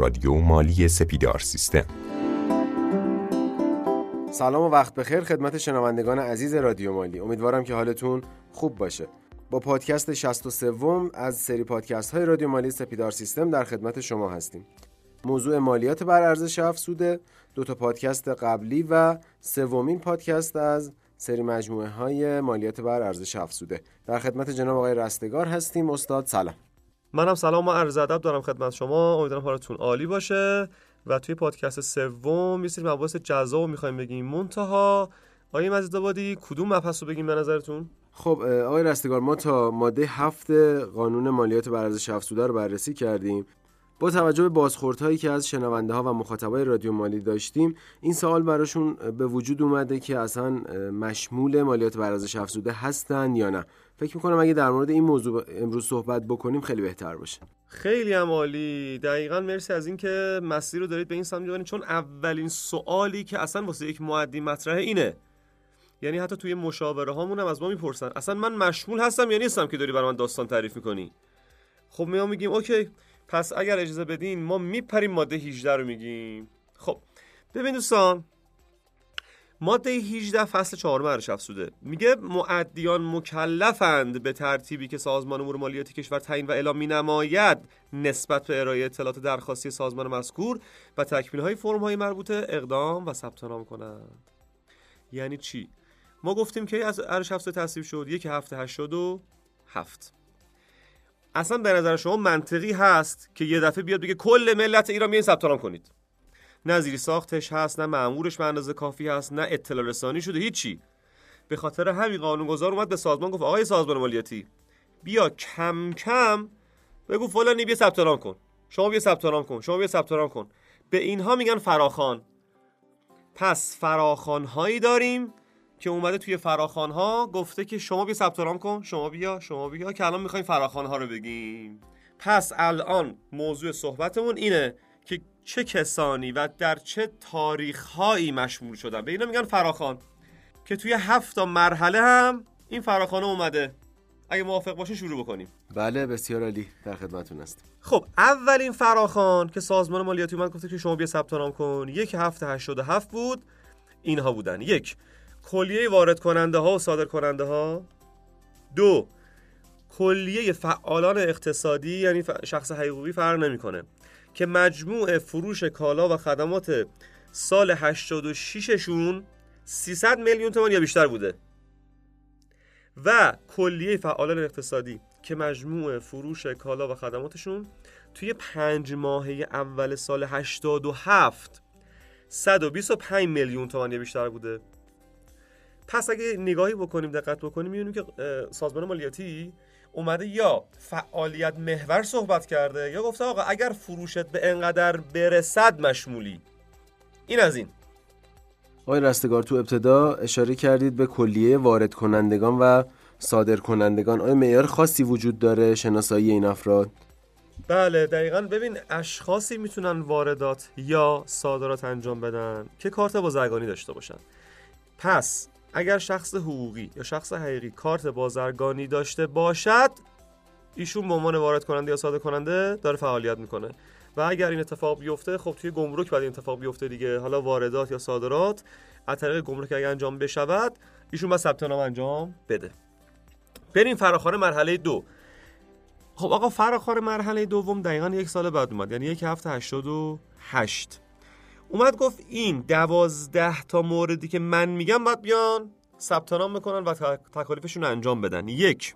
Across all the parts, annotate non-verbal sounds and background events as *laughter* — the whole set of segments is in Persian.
رادیو مالی سپیدار سیستم. سلام و وقت بخیر خدمت شنوندگان عزیز رادیو مالی. امیدوارم که حالتون خوب باشه. با پادکست 63 از سری پادکست های رادیو مالی سپیدار سیستم در خدمت شما هستیم. موضوع مالیات بر ارزش افزوده دو تا پادکست قبلی و سومین پادکست از سری مجموعه های مالیات بر ارزش افزوده. در خدمت جناب آقای رستگار هستیم. استاد سلام. منم سلام و عرض ادب دارم خدمت شما. امیدوارم حالتون عالی باشه. و توی پادکست سوم یه سری مباحث جذاب می‌خوایم بگیم. منتها آقای مزید آبادی کدوم مبحث رو بگیم به نظرتون؟ خب آقای رستگار ما تا ماده هفت قانون مالیات بر ارزش افزوده رو بررسی کردیم. با توجه به بازخوردهایی که از شنونده ها و مخاطبای رادیو مالی داشتیم این سوال براشون به وجود اومده که اصلا مشمول مالیات بر ارزش افزوده هستن یا نه. فکر می‌کنم اگه در مورد این موضوع امروز صحبت بکنیم خیلی بهتر باشه. خیلی هم عالی. دقیقا مرسی از اینکه مسیر رو دارید به این سمت می‌برین چون اولین سوالی که اصلا واسه یک معدی مطرحه اینه. یعنی حتی توی مشاوره هامون هم از ما می‌پرسن. اصلا من مشمول هستم یا نیستم که داری برای من داستان تعریف می‌کنی؟ خب ما میگیم اوکی پس اگر اجازه بدین ما میپریم ماده 18 رو میگیم. خب ببین دوستان ماده 18 فصل 4 ارش افسوده میگه معدیان مکلفند به ترتیبی که سازمان امور مالیاتی کشور تعیین و اعلام مینماید نسبت به ارائه اطلاعات درخواستی سازمان مذکور و تکمیل های فرم های مربوطه اقدام و ثبت نام کنند. یعنی چی؟ ما گفتیم که از ارش افسوده تصویب شد. یک هفته هشت و هفت. اصلا به نظر شما منطقی هست که یه دفعه بیاد بگه کل ملت ایران بیاین ثبت نام کنید. نه زیری ساختش هست نه معمورش به اندازه کافی هست نه اطلاع رسانی شده هیچی. به خاطر همین قانونگذار اومد به سازمان گفت آقای سازمان مالیاتی بیا کم کم بگو فلانی بیا ثبت نام کن. شما بیا ثبت نام کن شما بیا ثبت نام کن. به اینها میگن فراخان. پس فراخان هایی داریم که اومده توی فراخان ها گفته که شما بیا ثبت نام کن شما بیا شما بیا. که الان می‌خوایم فراخان ها رو بگیم. پس الان موضوع صحبتمون اینه چه کسانی و در چه تاریخ هایی مشمول شدن؟ به اینا میگن فراخان که توی هفت مرحله هم این فراخانه اومده. اگه موافق باشین شروع بکنیم. بله بسیار عالی. در خدمتتون است خب اولین فراخان که سازمان مالیاتی اومد گفته که شما بیا ثبت نام کن. یک هفته هفت بود. اینها بودن. یک کلیه وارد کننده ها و صادر کننده ها دو کلیه فعالان اقتصادی یعنی شخص حقوقی فرق نمی‌کنه. که مجموع فروش کالا و خدمات سال 86 شون 300 میلیون تومان یا بیشتر بوده. و کلیه فعالان اقتصادی که مجموع فروش کالا و خدماتشون توی پنج ماهه اول سال 87 125 میلیون تومان یا بیشتر بوده. پس اگه نگاهی بکنیم دقت بکنیم می‌بینیم که سازمان مالیاتی اومده یا فعالیت محور صحبت کرده یا گفته آقا اگر فروشت به انقدر برسد مشمولی. این از این. آقای رستگار تو ابتدا اشاره کردید به کلیه وارد کنندگان و صادر کنندگان آیا معیار خاصی وجود داره شناسایی این افراد؟ بله دقیقا. ببین اشخاصی می‌تونن واردات یا صادرات انجام بدن که کارت بازرگانی داشته باشن. پس اگر شخص حقوقی یا شخص حقیقی کارت بازرگانی داشته باشد ایشون به عنوان وارد کننده یا صادر کننده داره فعالیت می‌کنه. و اگر این اتفاق بیفته خب توی گمرک بعد این اتفاق بیفته دیگه. حالا واردات یا صادرات از طریق گمرک اگر انجام بشود ایشون باید ثبت نام انجام بده. بریم فراخوان مرحله دو. خب آقا فراخوان مرحله دوم دقیقا یک سال بعد اومد یعنی یک هفته هشتاد و هشت. اومد گفت این دوازده تا موردی که من میگم باید بیان ثبت نام بکنن و تکالیفشون انجام بدن. یک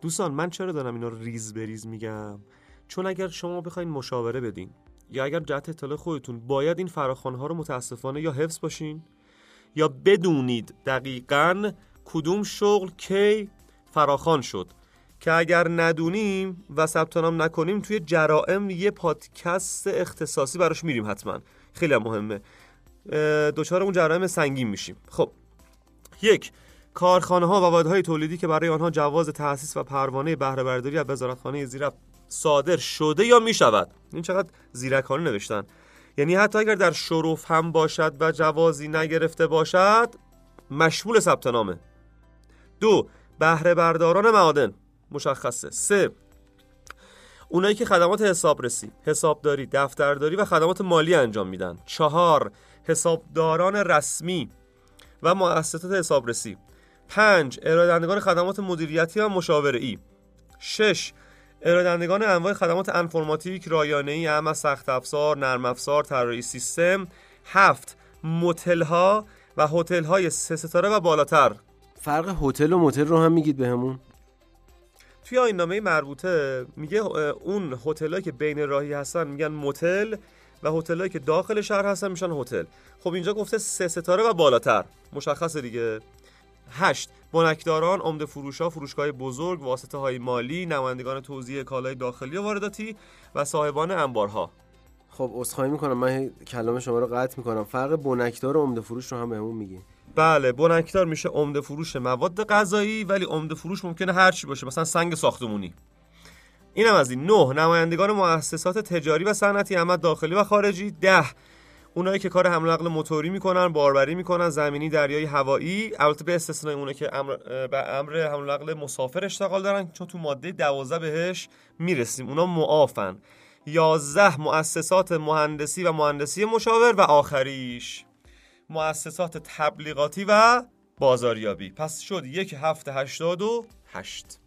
دوستان من چرا دارم اینا رو ریز بریز میگم؟ چون اگر شما بخواین مشاوره بدین یا اگر جهت اطلاع خودتون باید این ها رو متاسفانه یا حفظ باشین یا بدونید دقیقا کدوم شغل کی فراخان شد. که اگر ندونیم و ثبت نام نکنیم توی جرائم یه پادکست اختصاصی براش میریم حتما. خیلی مهمه. دوچار اون جرائم سنگین میشیم. خب. یک کارخانه ها و واحدهای تولیدی که برای آنها جواز تأسیس و پروانه بهره برداری از وزارتخانه زیر صادر شده یا می‌شود؟ این چقدر زیرکانه نوشتن. یعنی حتی اگر در شروف هم باشد و جوازی نگرفته باشد مشمول ثبت نامه. دو بهره برداران معادن. مشخصه سه اونایی که خدمات حسابرسی، حسابداری، دفترداری و خدمات مالی انجام میدن. چهار حسابداران رسمی و مؤسسات حسابرسی. پنج ارائه خدمات مدیریتی و مشاوره ای. شش ارائه انواع خدمات انفرماتیک رایانه ای اما سخت افزار نرم افزار طراحی سیستم هفت متل ها و هتل های سه ستاره و بالاتر فرق هتل و متل رو هم میگید بهمون توی این نامه مربوطه میگه اون هتلایی که بین راهی هستن میگن متل و هتلایی که داخل شهر هستن میشن هتل. خب اینجا گفته سه ستاره و بالاتر. مشخصه دیگه. هشت بنکداران، عمده فروشا، فروشگاه بزرگ، واسطه های مالی، نمایندگان توزیع کالای داخلی و وارداتی و صاحبان انبارها. خب عذرخواهی می‌کنم. من کلام شما رو قطع می‌کنم. فرق بنکدار و عمده فروش رو هم بهمون میگی بله بنکدار میشه عمده فروش مواد غذایی ولی عمده فروش ممکنه هر چی باشه مثلا سنگ ساختمونی. اینم از این. نه نمایندگان مؤسسات تجاری و صنعتی اما داخلی و خارجی. ده اونایی که کار حمل نقل موتوری می‌کنن باربری می‌کنن زمینی دریایی هوایی. البته به استثنای اونایی که امر به امر حمل نقل مسافر اشتغال دارن چون تو ماده 12 بهش می‌رسیم. اونا معافن. 11 مؤسسات مهندسی و مهندسی مشاور و آخریش. مؤسسات تبلیغاتی و بازاریابی. پس شد یک هفته هشتاد و هشت.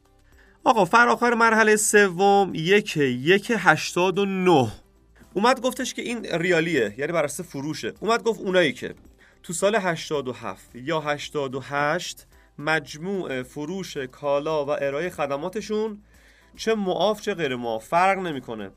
آقا فراخر مرحله سوم یک یک هشتاد و نه. اومد گفتش که این ریالیه یعنی بر فروشه. اومد گفت اونایی که تو سال 87 یا 88 مجموع فروش کالا و ارائه خدماتشون چه معاف چه غیر معاف فرق نمی‌کنه.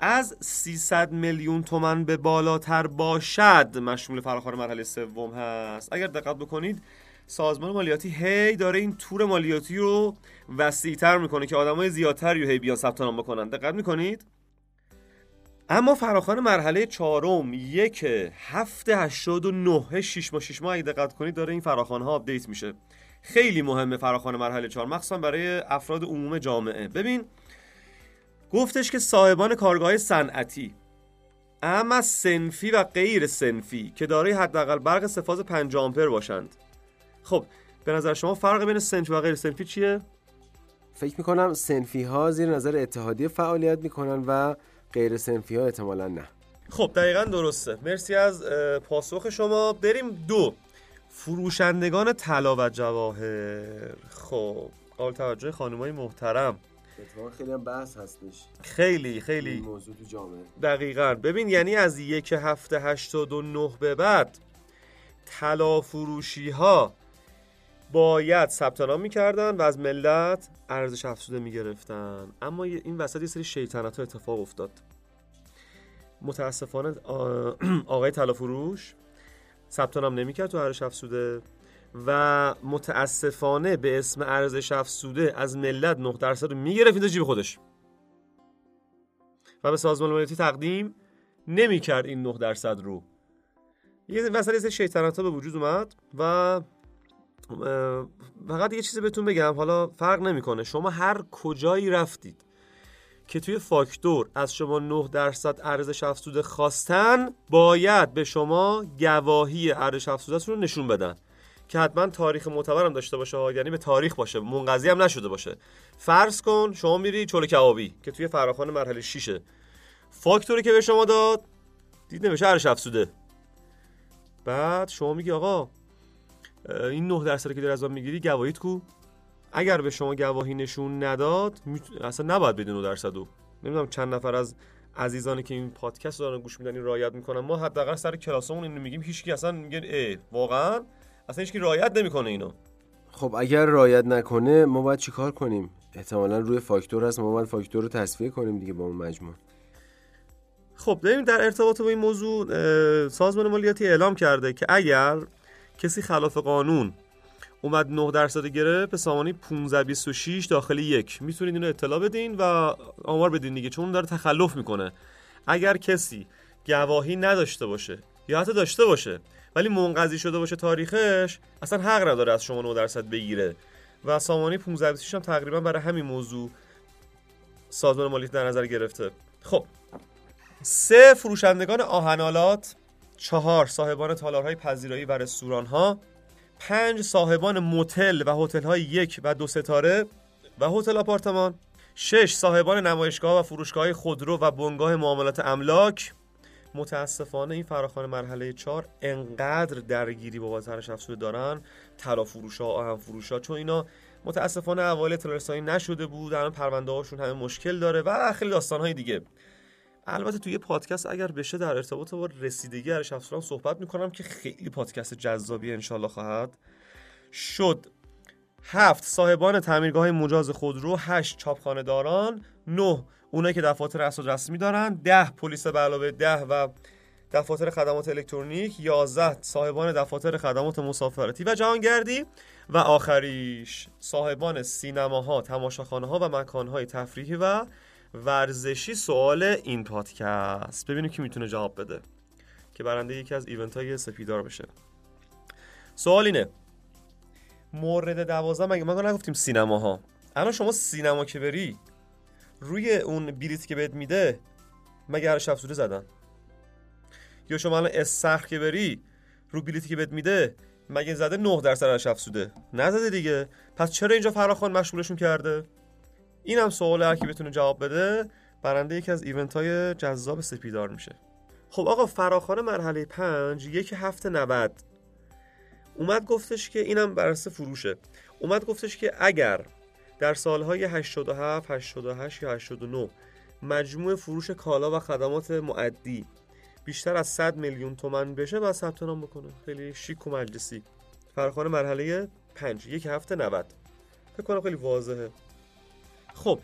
از 300 میلیون تومن به بالاتر باشد مشمول فراخوان مرحله سوم هست. اگر دقت بکنید سازمان مالیاتی هی داره این تور مالیاتی رو وسیعتر می‌کنه که آدمای زیادتری رو هی بیان ثبت نام بکنن. دقت می‌کنید؟ اما فراخوان مرحله چهارم یک هفته هشتاد و نه شیش ماه شیش ماه. اگه دقت کنید داره این فراخوان ها update میشه. خیلی مهمه فراخوان مرحله چهار مخصوصا برای افراد عموم جامعه. ببین گفتش که صاحبان کارگاه صنعتی اعم صنفی و غیر صنفی که دارای حداقل برق سه فاز 5 آمپر باشند. خب به نظر شما فرق بین سنفی و غیر سنفی چیه؟ فکر می‌کنم سنفی ها زیر نظر اتحادیه فعالیت می‌کنن و غیر سنفی ها احتمالا نه. خب دقیقا درسته. مرسی از پاسخ شما. بریم دو. فروشندگان طلا و جواهر. خب قابل توجه خانمای محترم. خیلی هم بحث هستش. خیلی خیلی. موضوع تو جامعه. دقیقا. ببین یعنی از یک هفته هشتاد و نه به بعد طلا فروشی ها باید ثبت نام می‌کردن و از ملت ارزش افزوده می‌گرفتن. اما این وسط یه سری شیطنت ها اتفاق افتاد. متاسفانه *clears throat* آقای فروش ثبت نام نمی‌کرد تو ارزش افزوده. و متاسفانه به اسم ارزش افزوده از ملت 9 درصد رو می‌گرفت. این جیب خودش. و به سازمان مالیاتی تقدیم نمی‌کرد این 9 درصد رو. یه مسئله سری شیطنت ها به وجود اومد و فقط یه چیزی بهتون بگم. حالا فرق نمی‌کنه. شما هر کجایی رفتید که توی فاکتور از شما 9 درصد ارزش افزوده خواستن باید به شما گواهی ارزش افزوده رو نشون بدن. که حتما تاریخ معتبرم داشته باشه یعنی به تاریخ باشه منقضی هم نشده باشه. فرض کن شما میری چلو کبابی که توی فراخوان مرحله 6 فاکتوری که به شما داد دید نمیشه ارزش افزوده. بعد شما میگی آقا این 9 درصدی که در از می‌گیری گواهیت کو. اگر به شما گواهی نشون نداد اصلا نباید بدین 9 درصدو نمی‌دونم چند نفر از عزیزانی که این پادکست دارن گوش میدن این رایت می‌کنن. ما حداقل سر کلاسمون اینو میگیم هیچکی اصلا میگه ای واقعا اصلا هیچکی رایت نمی‌کنه اینو. خب اگر رایت نکنه ما باید چیکار کنیم؟ احتمالا روی فاکتور هست ما باید فاکتور رو تصفیه کنیم دیگه با اون مجموع خب ببین در ارتباط با این موضوع سازمان مالیاتی اعلام کرده که اگر کسی خلاف قانون اومد 9 درصد گرفت به سامانه 1526 داخل یک. می‌تونید اینو اطلاع بدین و آمار بدین دیگه چون داره تخلف می‌کنه. اگر کسی گواهی نداشته باشه یا حتی داشته باشه ولی منقضی شده باشه تاریخش اصلا حق نداره از شما 9 درصد بگیره. و سامانه 1526 هم تقریبا برای همین موضوع سازمان مالیات در نظر گرفته. خب. سه فروشندگان آهنالات چهار صاحبان تالارهای پذیرایی و رستوران ها پنج صاحبان موتل و هتل های یک و دو ستاره و هتل آپارتمان شش صاحبان نمایشگاه و فروشگاه خودرو و بنگاه معاملات املاک متاسفانه این فراخوان مرحله 4 انقدر درگیری با بازار افزوده دارن. طلا فروش ها آهن فروش ها چون اینا متاسفانه اول اطلاع نشده بود. الان پرونده هاشون همه مشکل داره و خیلی داستان های دیگه. البته توی پادکست اگر بشه در ارتباط با رسیدگی ارش افزودن صحبت می‌کنم که خیلی پادکست جذابی انشالله خواهد شد. هفت صاحبان تعمیرگاه های مجاز خودرو. هشت چاپخانه داران نه اونایی که دفاتر اسناد رسمی دارن ده پلیس به علاوه ده و دفاتر خدمات الکترونیک 11 صاحبان دفاتر خدمات مسافرتی و جهانگردی و آخریش صاحبان سینماها، تماشاخانه ها و مکانهای تفریحی و ورزشی سوال این پادکست. ببینیم کی می‌تونه جواب بده که برنده یکی از ایونت های سپیدار بشه. سوال اینه مورد دوازده مگه ما نگفتیم سینماها؟ الان شما سینما که بری روی اون بلیتی که بهت میده مگه هر شب زدن؟ یا شما الان استخر که بری رو بلیتی که بهت میده مگه زده 9 درصد از افزوده نزده دیگه. پس چرا اینجا فراخوان مشغولشون کرده؟ این هم سوال هر کی بتونه جواب بده برنده یکی از ایونت های جذاب سپیدار میشه. خب آقا فراخوان مرحله 5 یک هفته 90 اومد گفتش که اینم برسه فروشه. اومد گفتش که اگر در سالهای 87 88 یا 89 مجموع فروش کالا و خدمات معدی بیشتر از 100 میلیون تومن بشه بعد ثبت نام بکنه خیلی شیک و مجلسی. فرخانه مرحله 5 یک هفته 90 فکر کنم خیلی واضحه. خب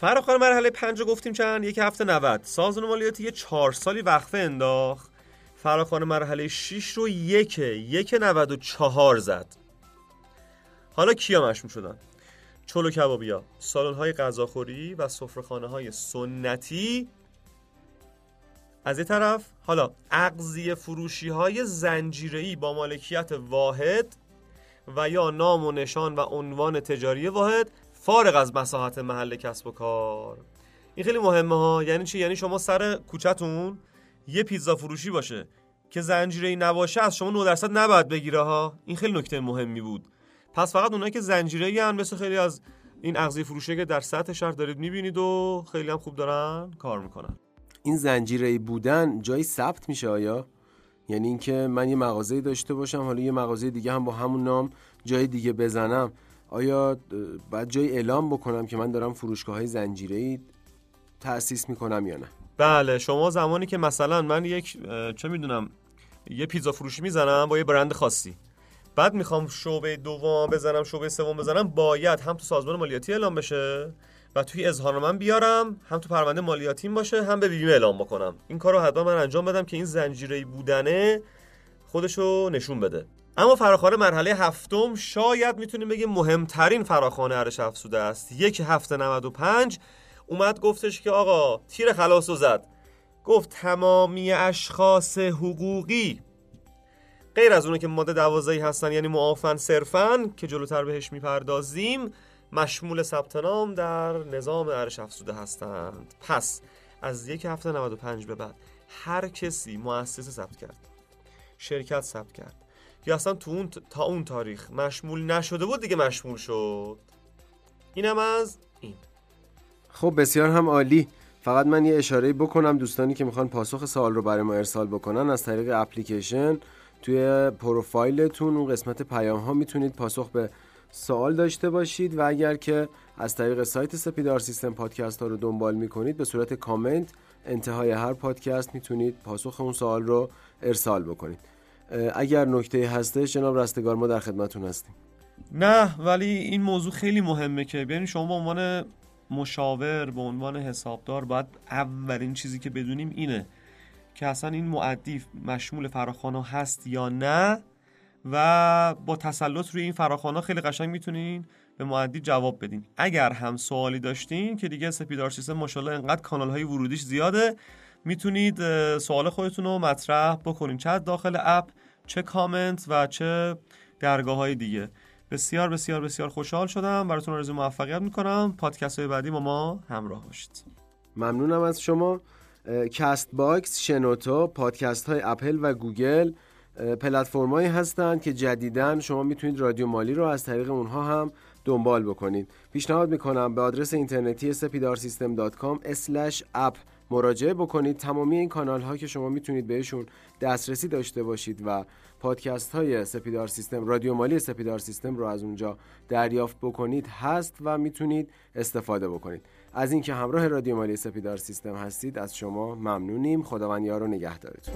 فراخوان مرحله 5 رو گفتیم چند؟ یک هفته 90 سازمان مالیاتی یه 4 سالی وقفه انداخت. فراخوان مرحله 6 رو یک یک 94 زد. حالا کیا مشمول شدن؟ چلو کبابیا. سالن های غذاخوری و سفرهخانه های سنتی. از یه طرف حالا اغذیه فروشی های زنجیری با مالکیت واحد و یا نام و نشان و عنوان تجاری واحد فارغ از مساحت محل کسب و کار. این خیلی مهمه ها. یعنی چی؟ یعنی شما سر کوچتون یه پیتزا فروشی باشه که زنجیره نباشه از شما 9 درصد نباید بگیره ها. این خیلی نکته مهمی بود. پس فقط اونایی که زنجیره ای مثل خیلی از این اغذیه فروشی که در سطح شهر دارید می‌بینید و خیلی هم خوب دارن کار می‌کنن. این زنجیره بودن جایی ثبت میشه آیا؟ یعنی اینکه من یه مغازه داشته باشم حالا یه مغازه دیگه هم با همون نام جای دیگه بزنم. آیا باید جای اعلام بکنم که من دارم فروشگاه های زنجیره ای تأسیس می‌کنم یا نه؟ بله شما زمانی که مثلا من یک چه می‌دونم یه پیزا فروشی می‌زنم با یه برند خاصی. بعد می‌خوام شعبه دوم بزنم شعبه سوم بزنم باید هم تو سازمان مالیاتی اعلام بشه و توی من بیارم هم تو پرونده مالیاتیم باشه هم به بیمه اعلام بکنم. این کار رو حتما من انجام بدم که این زنجیره بودنه خودشو نشون بده. اما فراخوان مرحله هفتم شاید می‌تونیم بگیم مهمترین فراخوان ارش افسوده است. یک هفته 95 اومد گفتش که آقا تیر خلاص زد. گفت تمامی اشخاص حقوقی غیر از اونه که ماده دوازهی هستن یعنی معافن صرفا که جلوتر بهش می‌پردازیم مشمول ثبت نام در نظام ارش افزوده هستند. پس از یک هفته 95 به بعد هر کسی مؤسسه ثبت کرد شرکت ثبت کرد. یا اصلا تو اون تا اون تاریخ مشمول نشده بود دیگه مشمول شد. اینم از این. خب بسیار هم عالی. فقط من یه اشاره بکنم دوستانی که می‌خوان پاسخ سوال رو برای ما ارسال بکنن از طریق اپلیکیشن. توی پروفایلتون اون قسمت پیام ها می‌تونید پاسخ به سوال داشته باشید و اگر که از طریق سایت سپیدار سیستم پادکست ها رو دنبال می‌کنید به صورت کامنت انتهای هر پادکست می‌تونید پاسخ اون سوال رو ارسال بکنید. اگر نکته هستش جناب رستگار ما در خدمتون هستیم. نه ولی این موضوع خیلی مهمه که بیاین شما به عنوان مشاور به عنوان حسابدار باید اولین چیزی که بدونیم اینه. که اصلا این معدی مشمول فراخانه هست یا نه و با تسلط روی این فراخوانه خیلی قشنگ می‌تونین به مودی جواب بدین. اگر هم سوالی داشتین که دیگه سپیدار سیستم ماشاءالله انقدر کانال های ورودیش زیاده می‌تونید سوال خودتون رو مطرح بکنین. چه داخل app چه کامنت و چه درگاه های دیگه. بسیار بسیار بسیار خوشحال شدم. براتون آرزو موفقیت می‌کنم. پادکست های بعدی با ما همراه باشید. ممنونم از شما. Castbox شنوتو پادکست های اپل و گوگل پلتفرمایی هستند که جدیدا شما می‌تونید رادیو مالی رو از طریق اونها هم دنبال بکنید. پیشنهاد می‌کنم به آدرس اینترنتی اپ مراجعه بکنید. تمامی این کانال ها که شما می‌تونید بهشون دسترسی داشته باشید و پادکست های سپیدار سیستم رادیو مالی سپیدار سیستم رو از اونجا دریافت بکنید هست و می‌تونید استفاده بکنید. از اینکه همراه رادیو مالی سپیدار سیستم هستید از شما ممنونیم. خداوند یار و نگهدارتون.